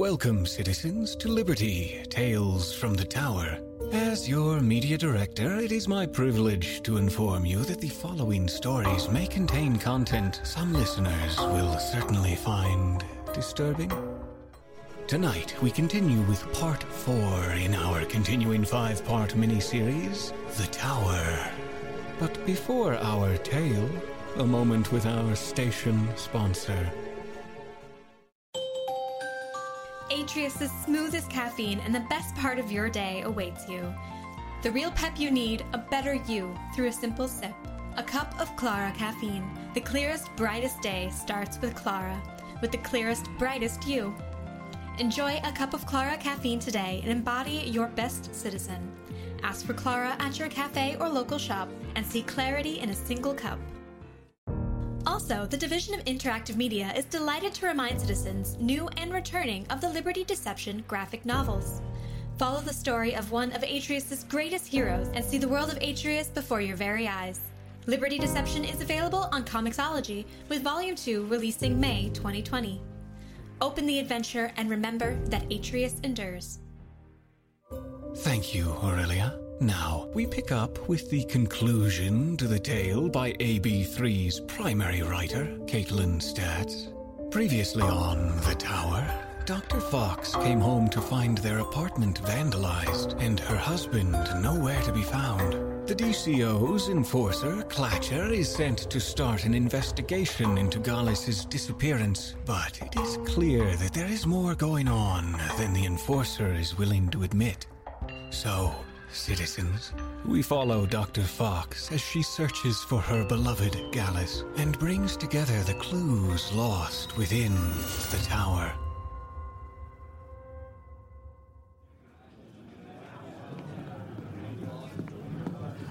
Welcome, citizens, to Liberty Tales from the Tower. As your media director, it is my privilege to inform you that the following stories may contain content some listeners will certainly find disturbing. Tonight, we continue with part four in our continuing five part miniseries, The Tower. But before our tale, a moment with our station sponsor. Atrius' smoothest caffeine and the best part of your day awaits you. The real pep you need, a better you, through a simple sip. A cup of Clara caffeine. The clearest, brightest day starts with Clara, with the clearest, brightest you. Enjoy a cup of Clara caffeine today and embody your best citizen. Ask for Clara at your cafe or local shop and see clarity in a single cup. Also, the Division of Interactive Media is delighted to remind citizens, new and returning, of the Liberty Deception graphic novels. Follow the story of one of Atrius' greatest heroes and see the world of Atrius before your very eyes. Liberty Deception is available on Comixology, with Volume 2 releasing May 2020. Open the adventure and remember that Atrius endures. Thank you, Aurelia. Now, we pick up with the conclusion to the tale by AB3's primary writer, Kaitlin Statz. Previously on The Tower, Dr. Fox came home to find their apartment vandalized and her husband nowhere to be found. The DCO's enforcer, Clacher, is sent to start an investigation into Gallus' disappearance, but it is clear that there is more going on than the enforcer is willing to admit. So, citizens, we follow Dr. Fox as she searches for her beloved Gallus and brings together the clues lost within the tower.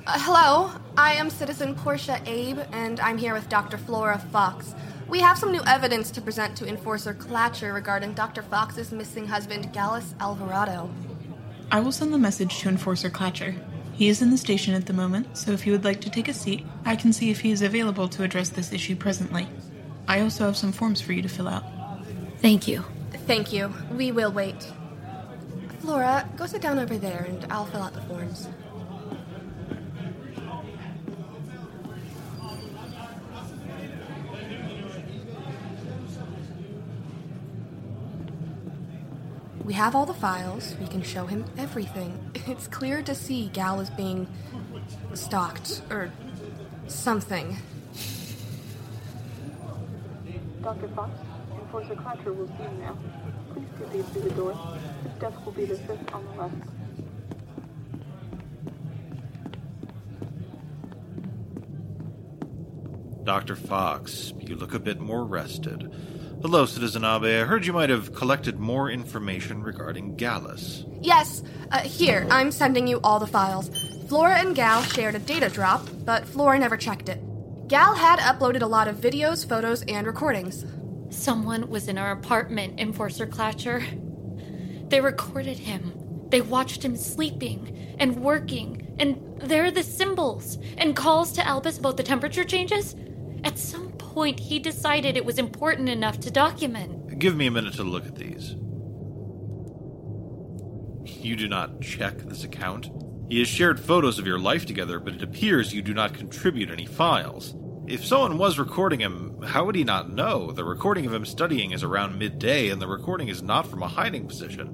Uh, hello, I am citizen Porcia Abe, and I'm here with Dr. Flora Fox. We have some new evidence to present to Enforcer Clacher regarding Dr. Fox's missing husband, Gallus Alvarado. I will send the message to Enforcer Clacher. He is in the station at the moment, so if you would like to take a seat, I can see if he is available to address this issue presently. I also have some forms for you to fill out. Thank you. Thank you. We will wait. Flora, go sit down over there and I'll fill out the forms. We have all the files. We can show him everything. It's clear to see Gal is being stalked or something. Dr. Fox, Enforcer Clacher will see you now. Please proceed through the door. This desk will be the fifth on the left. Dr. Fox, you look a bit more rested. Hello, Citizen Abe. I heard you might have collected more information regarding Gallus. Yes, uh, here, I'm sending you all the files. Flora and Gal shared a data drop, but Flora never checked it. Gal had uploaded a lot of videos, photos, and recordings. Someone was in our apartment, Enforcer Clacher. They recorded him. They watched him sleeping and working, and there are the symbols and calls to Albus about the temperature changes. At some point, he decided it was important enough to document. Give me a minute to look at these. You do not check this account. He has shared photos of your life together, but it appears you do not contribute any files. If someone was recording him, how would he not know? The recording of him studying is around midday, and the recording is not from a hiding position.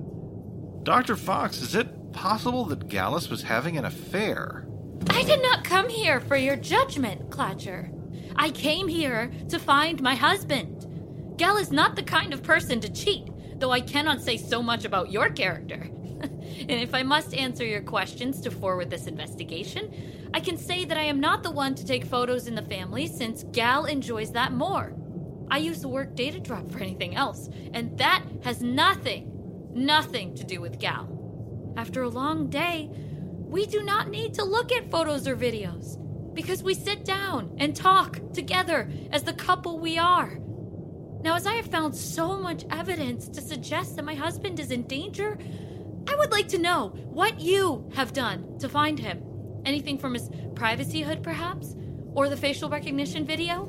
Dr. Fox, is it possible that Gallus was having an affair? I did not come here for your judgment, Clacher. I came here to find my husband. Gal is not the kind of person to cheat, though I cannot say so much about your character. and if I must answer your questions to forward this investigation, I can say that I am not the one to take photos in the family since Gal enjoys that more. I use the work data drop for anything else, and that has nothing, nothing to do with Gal. After a long day, we do not need to look at photos or videos because we sit down and talk together as the couple we are. Now, as I have found so much evidence to suggest that my husband is in danger, I would like to know what you have done to find him. Anything from his privacy hood, perhaps? Or the facial recognition video?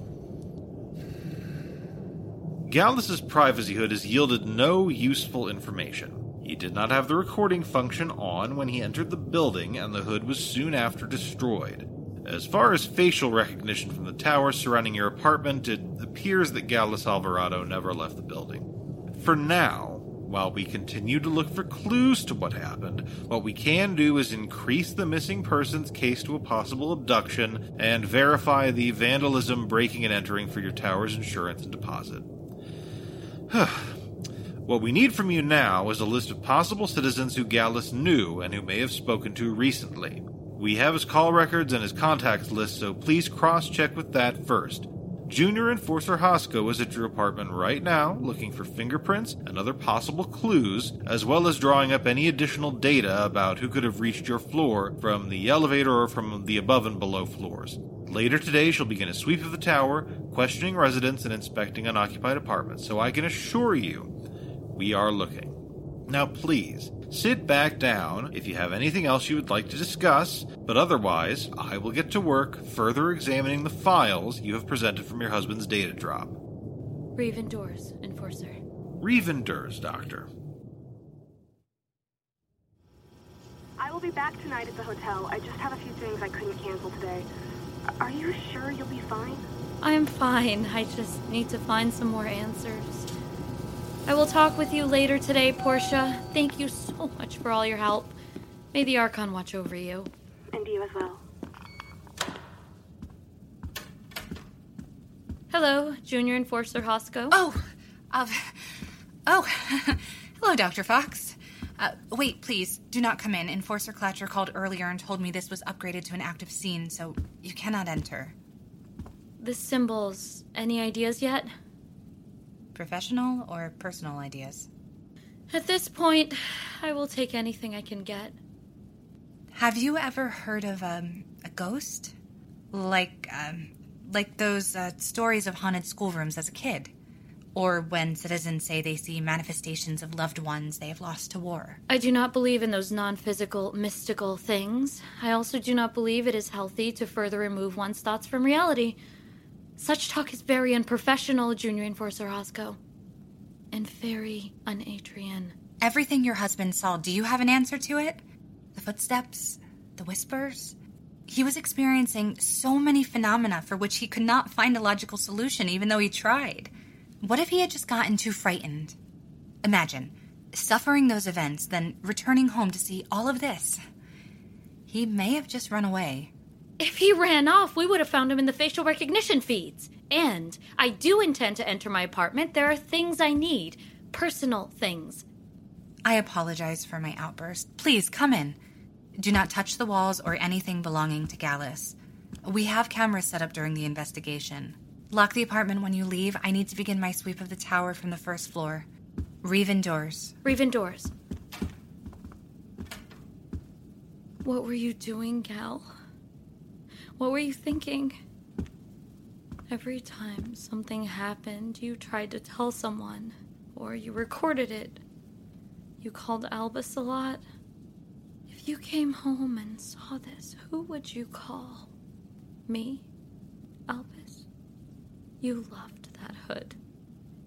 Gallus's privacy hood has yielded no useful information. He did not have the recording function on when he entered the building, and the hood was soon after destroyed. As far as facial recognition from the tower surrounding your apartment, it appears that Gallus Alvarado never left the building. For now, while we continue to look for clues to what happened, what we can do is increase the missing persons case to a possible abduction and verify the vandalism, breaking, and entering for your tower's insurance and deposit. What we need from you now is a list of possible citizens who Gallus knew and who may have spoken to recently. We have his call records and his contacts list, so please cross check with that first. Junior Enforcer Hosko is at your apartment right now, looking for fingerprints and other possible clues, as well as drawing up any additional data about who could have reached your floor from the elevator or from the above and below floors. Later today, she'll begin a sweep of the tower, questioning residents and inspecting unoccupied apartments, so I can assure you we are looking. Now, please, sit back down if you have anything else you would like to discuss, but otherwise, I will get to work further examining the files you have presented from your husband's data drop. Raven Doors, Enforcer. Reven Durs, Doctor. I will be back tonight at the hotel. I just have a few things I couldn't cancel today. Are you sure you'll be fine? I'm fine. I just need to find some more answers. I will talk with you later today, Porcia. Thank you so much for all your help. May the Archon watch over you. And you as well. Hello, Junior Enforcer Hosko. Oh, uh, oh, hello, Dr. Fox. Uh, wait, please, do not come in. Enforcer Clacher called earlier and told me this was upgraded to an active scene, so you cannot enter. The symbols. Any ideas yet? Professional or personal ideas? At this point, I will take anything I can get. Have you ever heard of um, a ghost? Like, um, like those uh, stories of haunted schoolrooms as a kid? Or when citizens say they see manifestations of loved ones they have lost to war? I do not believe in those non physical, mystical things. I also do not believe it is healthy to further remove one's thoughts from reality. Such talk is very unprofessional, Junior Enforcer Hosko. And very un-Adrian. Everything your husband saw, do you have an answer to it? The footsteps? The whispers? He was experiencing so many phenomena for which he could not find a logical solution, even though he tried. What if he had just gotten too frightened? Imagine suffering those events, then returning home to see all of this. He may have just run away. If he ran off, we would have found him in the facial recognition feeds. And I do intend to enter my apartment. There are things I need, personal things. I apologize for my outburst. Please come in. Do not touch the walls or anything belonging to Gallus. We have cameras set up during the investigation. Lock the apartment when you leave. I need to begin my sweep of the tower from the first floor. Reven doors. Reven doors. What were you doing, Gal? What were you thinking? Every time something happened, you tried to tell someone, or you recorded it. You called Albus a lot. If you came home and saw this, who would you call? Me? Albus? You loved that hood.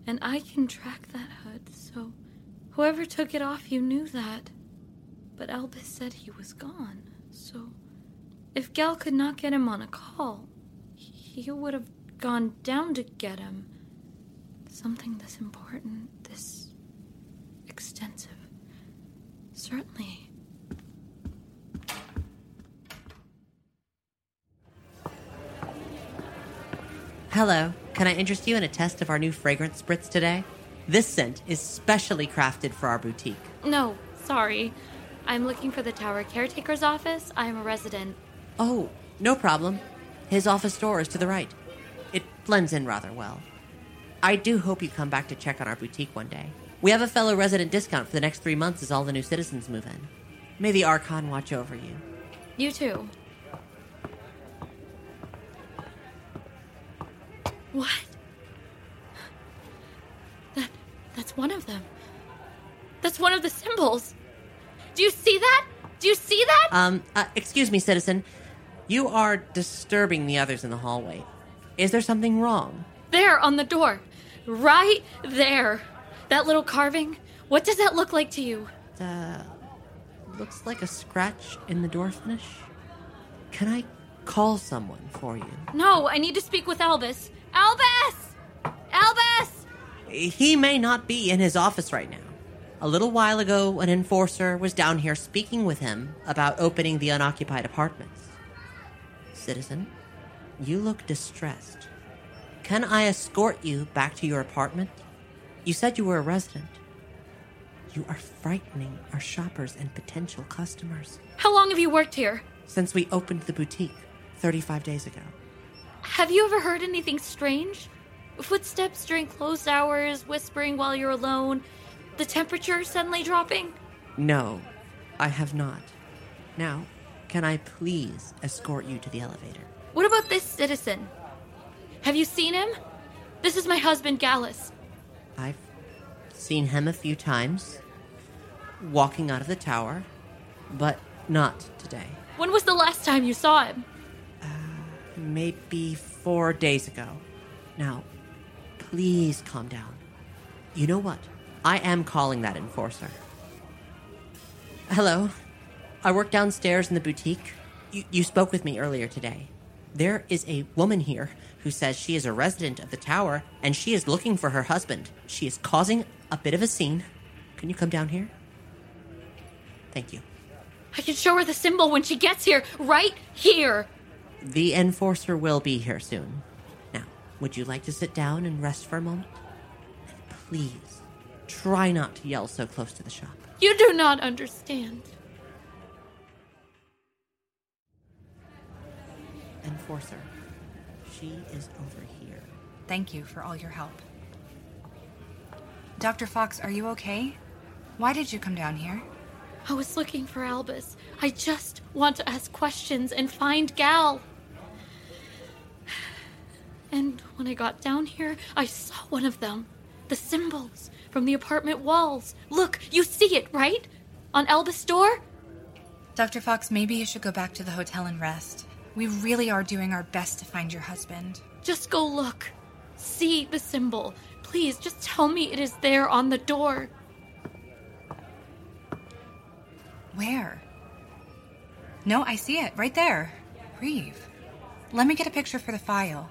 And I can track that hood, so whoever took it off you knew that. But Albus said he was gone, so if Gal could not get him on a call, he would have gone down to get him. Something this important, this extensive. Certainly. Hello, can I interest you in a test of our new fragrance spritz today? This scent is specially crafted for our boutique. No, sorry. I'm looking for the tower caretaker's office. I'm a resident. Oh, no problem. His office door is to the right. It blends in rather well. I do hope you come back to check on our boutique one day. We have a fellow resident discount for the next three months as all the new citizens move in. May the Archon watch over you. You too. What? That that's one of them. That's one of the symbols. Do you see that? Do you see that? Um, uh, excuse me, citizen. You are disturbing the others in the hallway. Is there something wrong? There on the door. Right there. That little carving. What does that look like to you? Uh, looks like a scratch in the door finish. Can I call someone for you? No, I need to speak with Albus. Albus! Albus! He may not be in his office right now. A little while ago, an enforcer was down here speaking with him about opening the unoccupied apartments. Citizen, you look distressed. Can I escort you back to your apartment? You said you were a resident. You are frightening our shoppers and potential customers. How long have you worked here? Since we opened the boutique 35 days ago. Have you ever heard anything strange? Footsteps during closed hours, whispering while you're alone, the temperature suddenly dropping? No, I have not. Now, can I please escort you to the elevator? What about this citizen? Have you seen him? This is my husband, Gallus. I've seen him a few times walking out of the tower, but not today. When was the last time you saw him? Uh, maybe four days ago. Now, please calm down. You know what? I am calling that enforcer. Hello. I work downstairs in the boutique. You, you spoke with me earlier today. There is a woman here who says she is a resident of the tower and she is looking for her husband. She is causing a bit of a scene. Can you come down here? Thank you. I can show her the symbol when she gets here, right here. The enforcer will be here soon. Now, would you like to sit down and rest for a moment? And please, try not to yell so close to the shop. You do not understand. Enforcer, she is over here. Thank you for all your help. Dr. Fox, are you okay? Why did you come down here? I was looking for Albus. I just want to ask questions and find Gal. And when I got down here, I saw one of them. The symbols from the apartment walls. Look, you see it, right? On Albus' door? Dr. Fox, maybe you should go back to the hotel and rest. We really are doing our best to find your husband. Just go look. See the symbol. Please, just tell me it is there on the door. Where? No, I see it right there. Reeve. Let me get a picture for the file.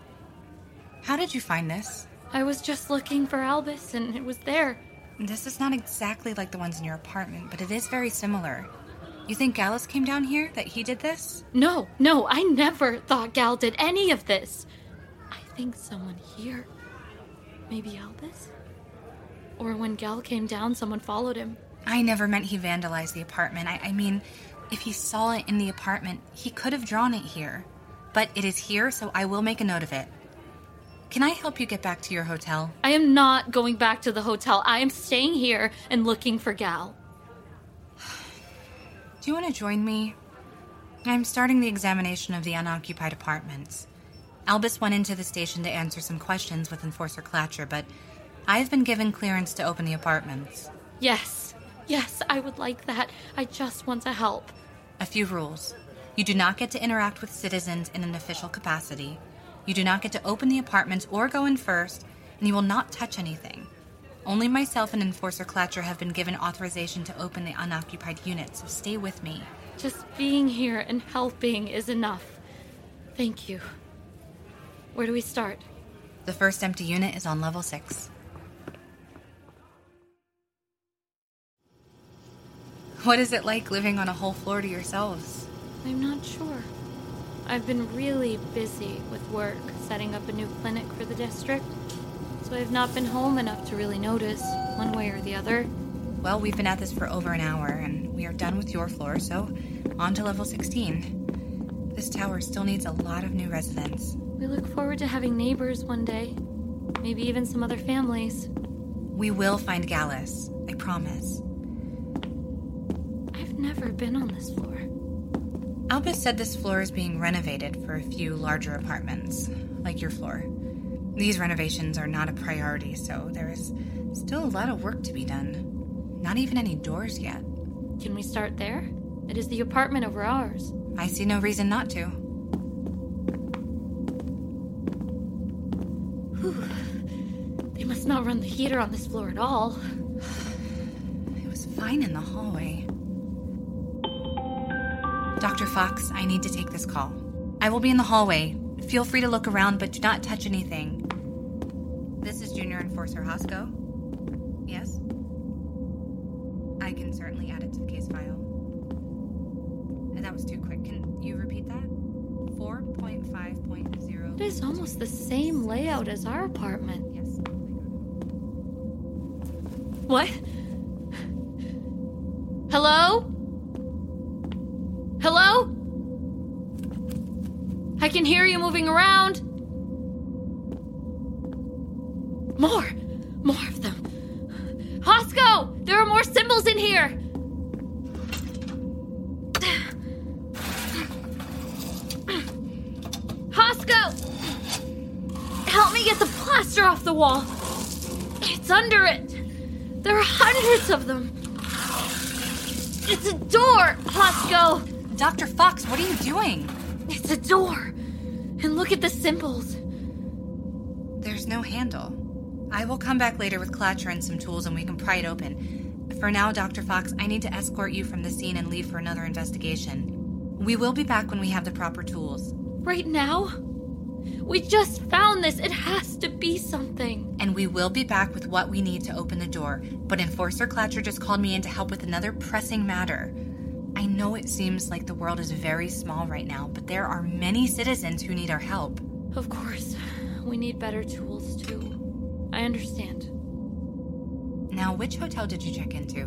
How did you find this? I was just looking for Albus and it was there. This is not exactly like the ones in your apartment, but it is very similar. You think Gallus came down here that he did this? No, no, I never thought Gal did any of this. I think someone here. Maybe Albus? Or when Gal came down, someone followed him. I never meant he vandalized the apartment. I, I mean, if he saw it in the apartment, he could have drawn it here. But it is here, so I will make a note of it. Can I help you get back to your hotel? I am not going back to the hotel. I am staying here and looking for Gal. Do you want to join me? I'm starting the examination of the unoccupied apartments. Albus went into the station to answer some questions with Enforcer Clacher, but I've been given clearance to open the apartments. Yes, yes, I would like that. I just want to help. A few rules. You do not get to interact with citizens in an official capacity. You do not get to open the apartments or go in first, and you will not touch anything. Only myself and Enforcer Clacher have been given authorization to open the unoccupied unit, so stay with me. Just being here and helping is enough. Thank you. Where do we start? The first empty unit is on level 6. What is it like living on a whole floor to yourselves? I'm not sure. I've been really busy with work, setting up a new clinic for the district, so I've not been home enough to really notice, one way or the other. Well, we've been at this for over an hour, and we are done with your floor, so on to level 16. This tower still needs a lot of new residents. We look forward to having neighbors one day. Maybe even some other families. We will find Gallus, I promise. I've never been on this floor. Albus said this floor is being renovated for a few larger apartments, like your floor. These renovations are not a priority, so there is still a lot of work to be done. Not even any doors yet. Can we start there? It is the apartment over ours. I see no reason not to. They must not run the heater on this floor at all. It was fine in the hallway. Dr. Fox, I need to take this call. I will be in the hallway. Feel free to look around, but do not touch anything. Junior Enforcer Hosko. Yes? I can certainly add it to the case file. And that was too quick. Can you repeat that? 4.5.0. It is almost the same layout as our apartment. Yes. What? Hello? Hello? I can hear you moving around. More! More of them. Hosko! There are more symbols in here! Hosko! Help me get the plaster off the wall. It's under it. There are hundreds of them. It's a door, Hosko. Dr. Fox, what are you doing? It's a door. And look at the symbols. There's no handle. I will come back later with Clacher and some tools and we can pry it open. For now, Dr. Fox, I need to escort you from the scene and leave for another investigation. We will be back when we have the proper tools. Right now? We just found this. It has to be something. And we will be back with what we need to open the door. But Enforcer Clacher just called me in to help with another pressing matter. I know it seems like the world is very small right now, but there are many citizens who need our help. Of course. We need better tools, too. I understand. Now, which hotel did you check into?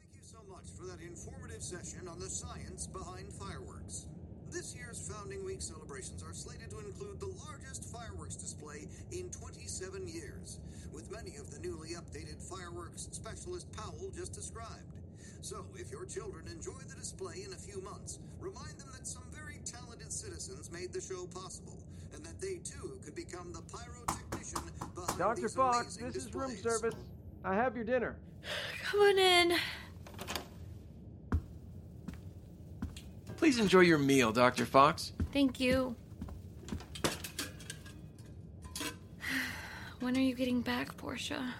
Thank you so much for that informative session on the science behind fireworks. This year's Founding Week celebrations are slated to include the largest fireworks display in 27 years, with many of the newly updated fireworks specialist Powell just described. So, if your children enjoy the display in a few months, remind them that some very talented citizens made the show possible, and that they too could become the pyrotechnician behind Dr. these Fox, amazing this is room service. I have your dinner. Come on in. Please enjoy your meal, Dr. Fox. Thank you. When are you getting back, Porcia?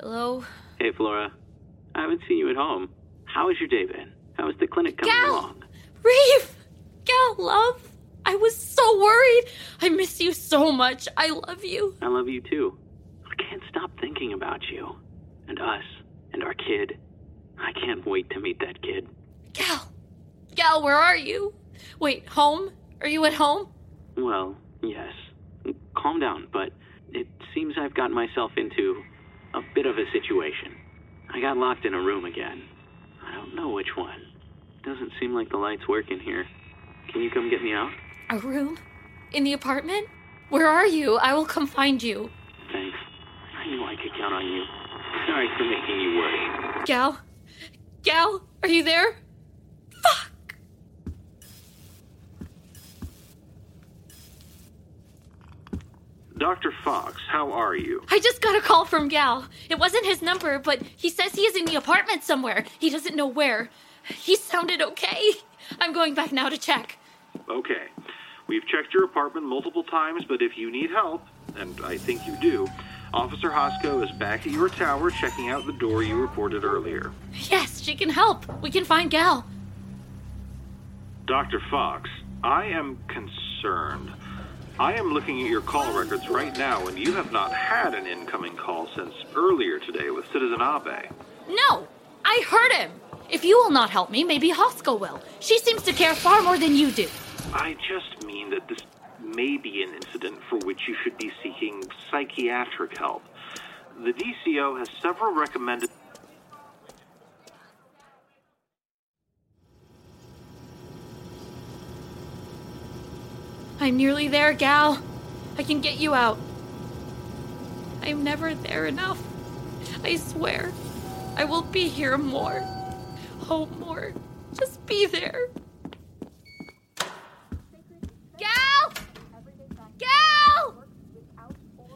Hello? Hey, Flora. I haven't seen you at home. How has your day been? How is the clinic coming Gal! along? Reeve! Gal, love! I was so worried! I miss you so much. I love you. I love you too. I can't stop thinking about you. And us. And our kid. I can't wait to meet that kid. Gal! Gal, where are you? Wait, home? Are you at home? Well, yes. Calm down, but it seems I've gotten myself into a bit of a situation. I got locked in a room again. I don't know which one. Doesn't seem like the lights work in here. Can you come get me out? A room? In the apartment? Where are you? I will come find you. Thanks. I knew I could count on you. Sorry for making you worry. Gal? Gal, are you there? Dr. Fox, how are you? I just got a call from Gal. It wasn't his number, but he says he is in the apartment somewhere. He doesn't know where. He sounded okay. I'm going back now to check. Okay. We've checked your apartment multiple times, but if you need help, and I think you do, Officer Hosko is back at your tower checking out the door you reported earlier. Yes, she can help. We can find Gal. Dr. Fox, I am concerned. I am looking at your call records right now, and you have not had an incoming call since earlier today with Citizen Abe. No, I heard him. If you will not help me, maybe Hosko will. She seems to care far more than you do. I just mean that this may be an incident for which you should be seeking psychiatric help. The DCO has several recommended. I'm nearly there, Gal. I can get you out. I'm never there enough. I swear. I will be here more. Oh, more. Just be there. Gal! Gal!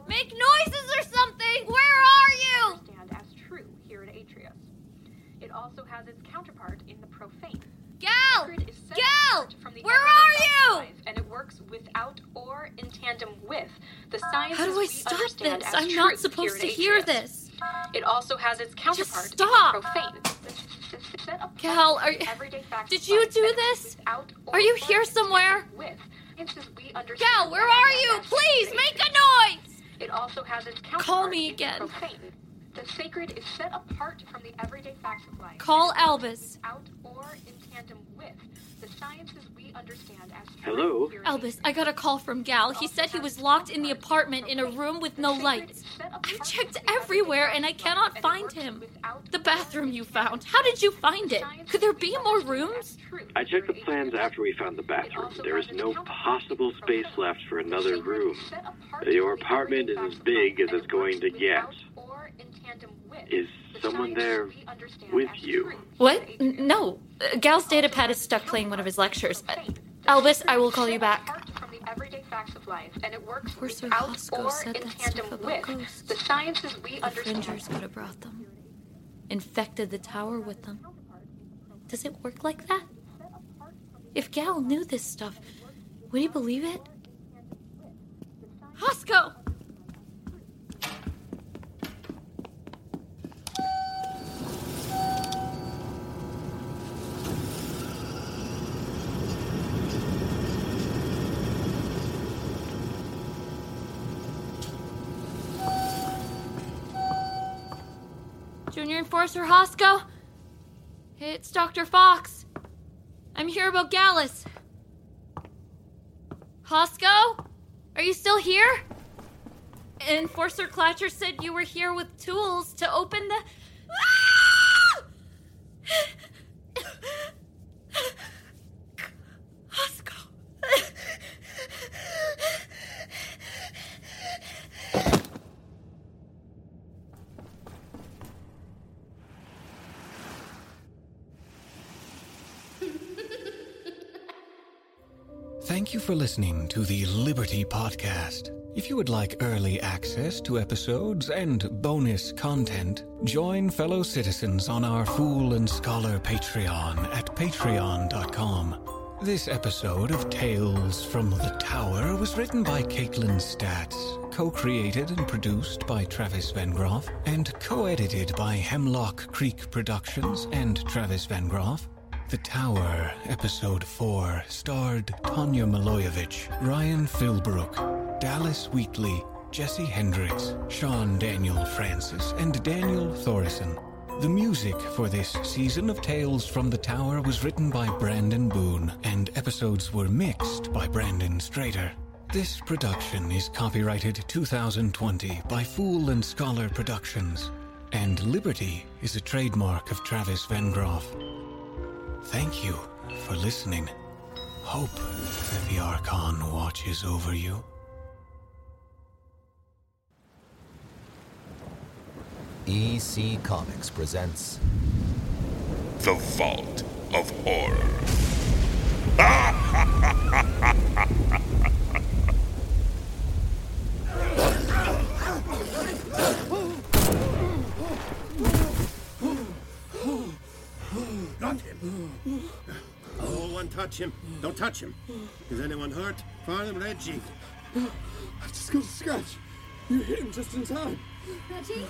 Make noises or something! Where are you? stand as true here at Atrius. It also has its counterpart in the profane. Without or in tandem with the sciences How do I stop this? I'm not supposed to hear this. It also has its counterpart in stop! profane. Cal, are facts Did you do this? Are you here somewhere? with sciences we understand Gal, where are you? Please make a noise! It also has its counterpart Call me again. profane. The sacred is set apart from the everyday facts of life. Call Albus. Out or in tandem with the sciences we understand as truth Hello? here at Albus, I got a call from Gal. He said he was locked in the apartment in a room with no lights. I've checked everywhere and I cannot find him. The bathroom you found. How did you find it? Could there be more rooms? I checked the plans after we found the bathroom. There is no possible space left for another room. Your apartment is as big as it's going to get. Is someone there with you? What? No. Uh, Gal's datapad is stuck playing one of his lectures. Elvis, I will call you back. from the everyday facts of life, and it works Professor without Hosko or said in that tandem stuff with about ghosts. the sciences we The understand. Fringers could have brought them. Infected the tower with them. Does it work like that? If Gal knew this stuff, would he believe it? Hosko! Junior Enforcer Hosko? It's Dr. Fox. I'm here about Gallus. Hosko? Are you still here? Enforcer Clacher said you were here with tools to open the. Ah! Hosko. Thank you for listening to the Liberty Podcast. If you would like early access to episodes and bonus content, join fellow citizens on our Fool and Scholar Patreon at patreon.com. This episode of Tales from the Tower was written by Kaitlin Statz, co-created and produced by Travis Vengroff, and co-edited by Hemlock Creek Productions and Travis Vengroff. The Tower, Episode 4, starred Tanja Milojevic, Ryan Philbrook, Dallas Wheatley, Jessie Hendricks, Sean Daniel Francis, and Daniel Thoreson. The music for this season of Tales from the Tower was written by Brandon Boone, and episodes were mixed by Brandon Strader. This production is copyrighted 2020 by Fool and Scholar Productions, and Liberty is a trademark of Travis Vengroff. Thank you for listening. Hope that the Archon watches over you. EC Comics presents The Vault of Horror. Got him. Oh, one touch him. Don't touch him. Is anyone hurt? Farnham, Reggie. I just got a scratch. You hit him just in time. Reggie?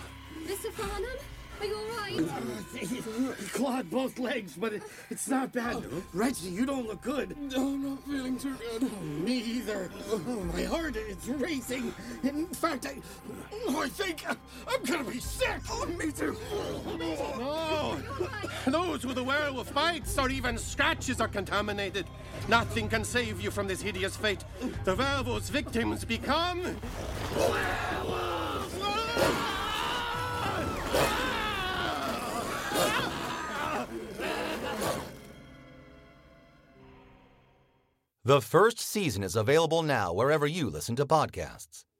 Mr. Farnham? Are you alright? Clawed both legs, but it, it's not bad. Reggie, you don't look good. No, I'm not feeling too good. Oh, me either. Oh, my heart is racing. In fact, I, oh, I think I'm gonna be sick. Oh, me too. Oh, no, those with the werewolf bites or even scratches are contaminated. Nothing can save you from this hideous fate. The werewolf's victims become The first season is available now wherever you listen to podcasts.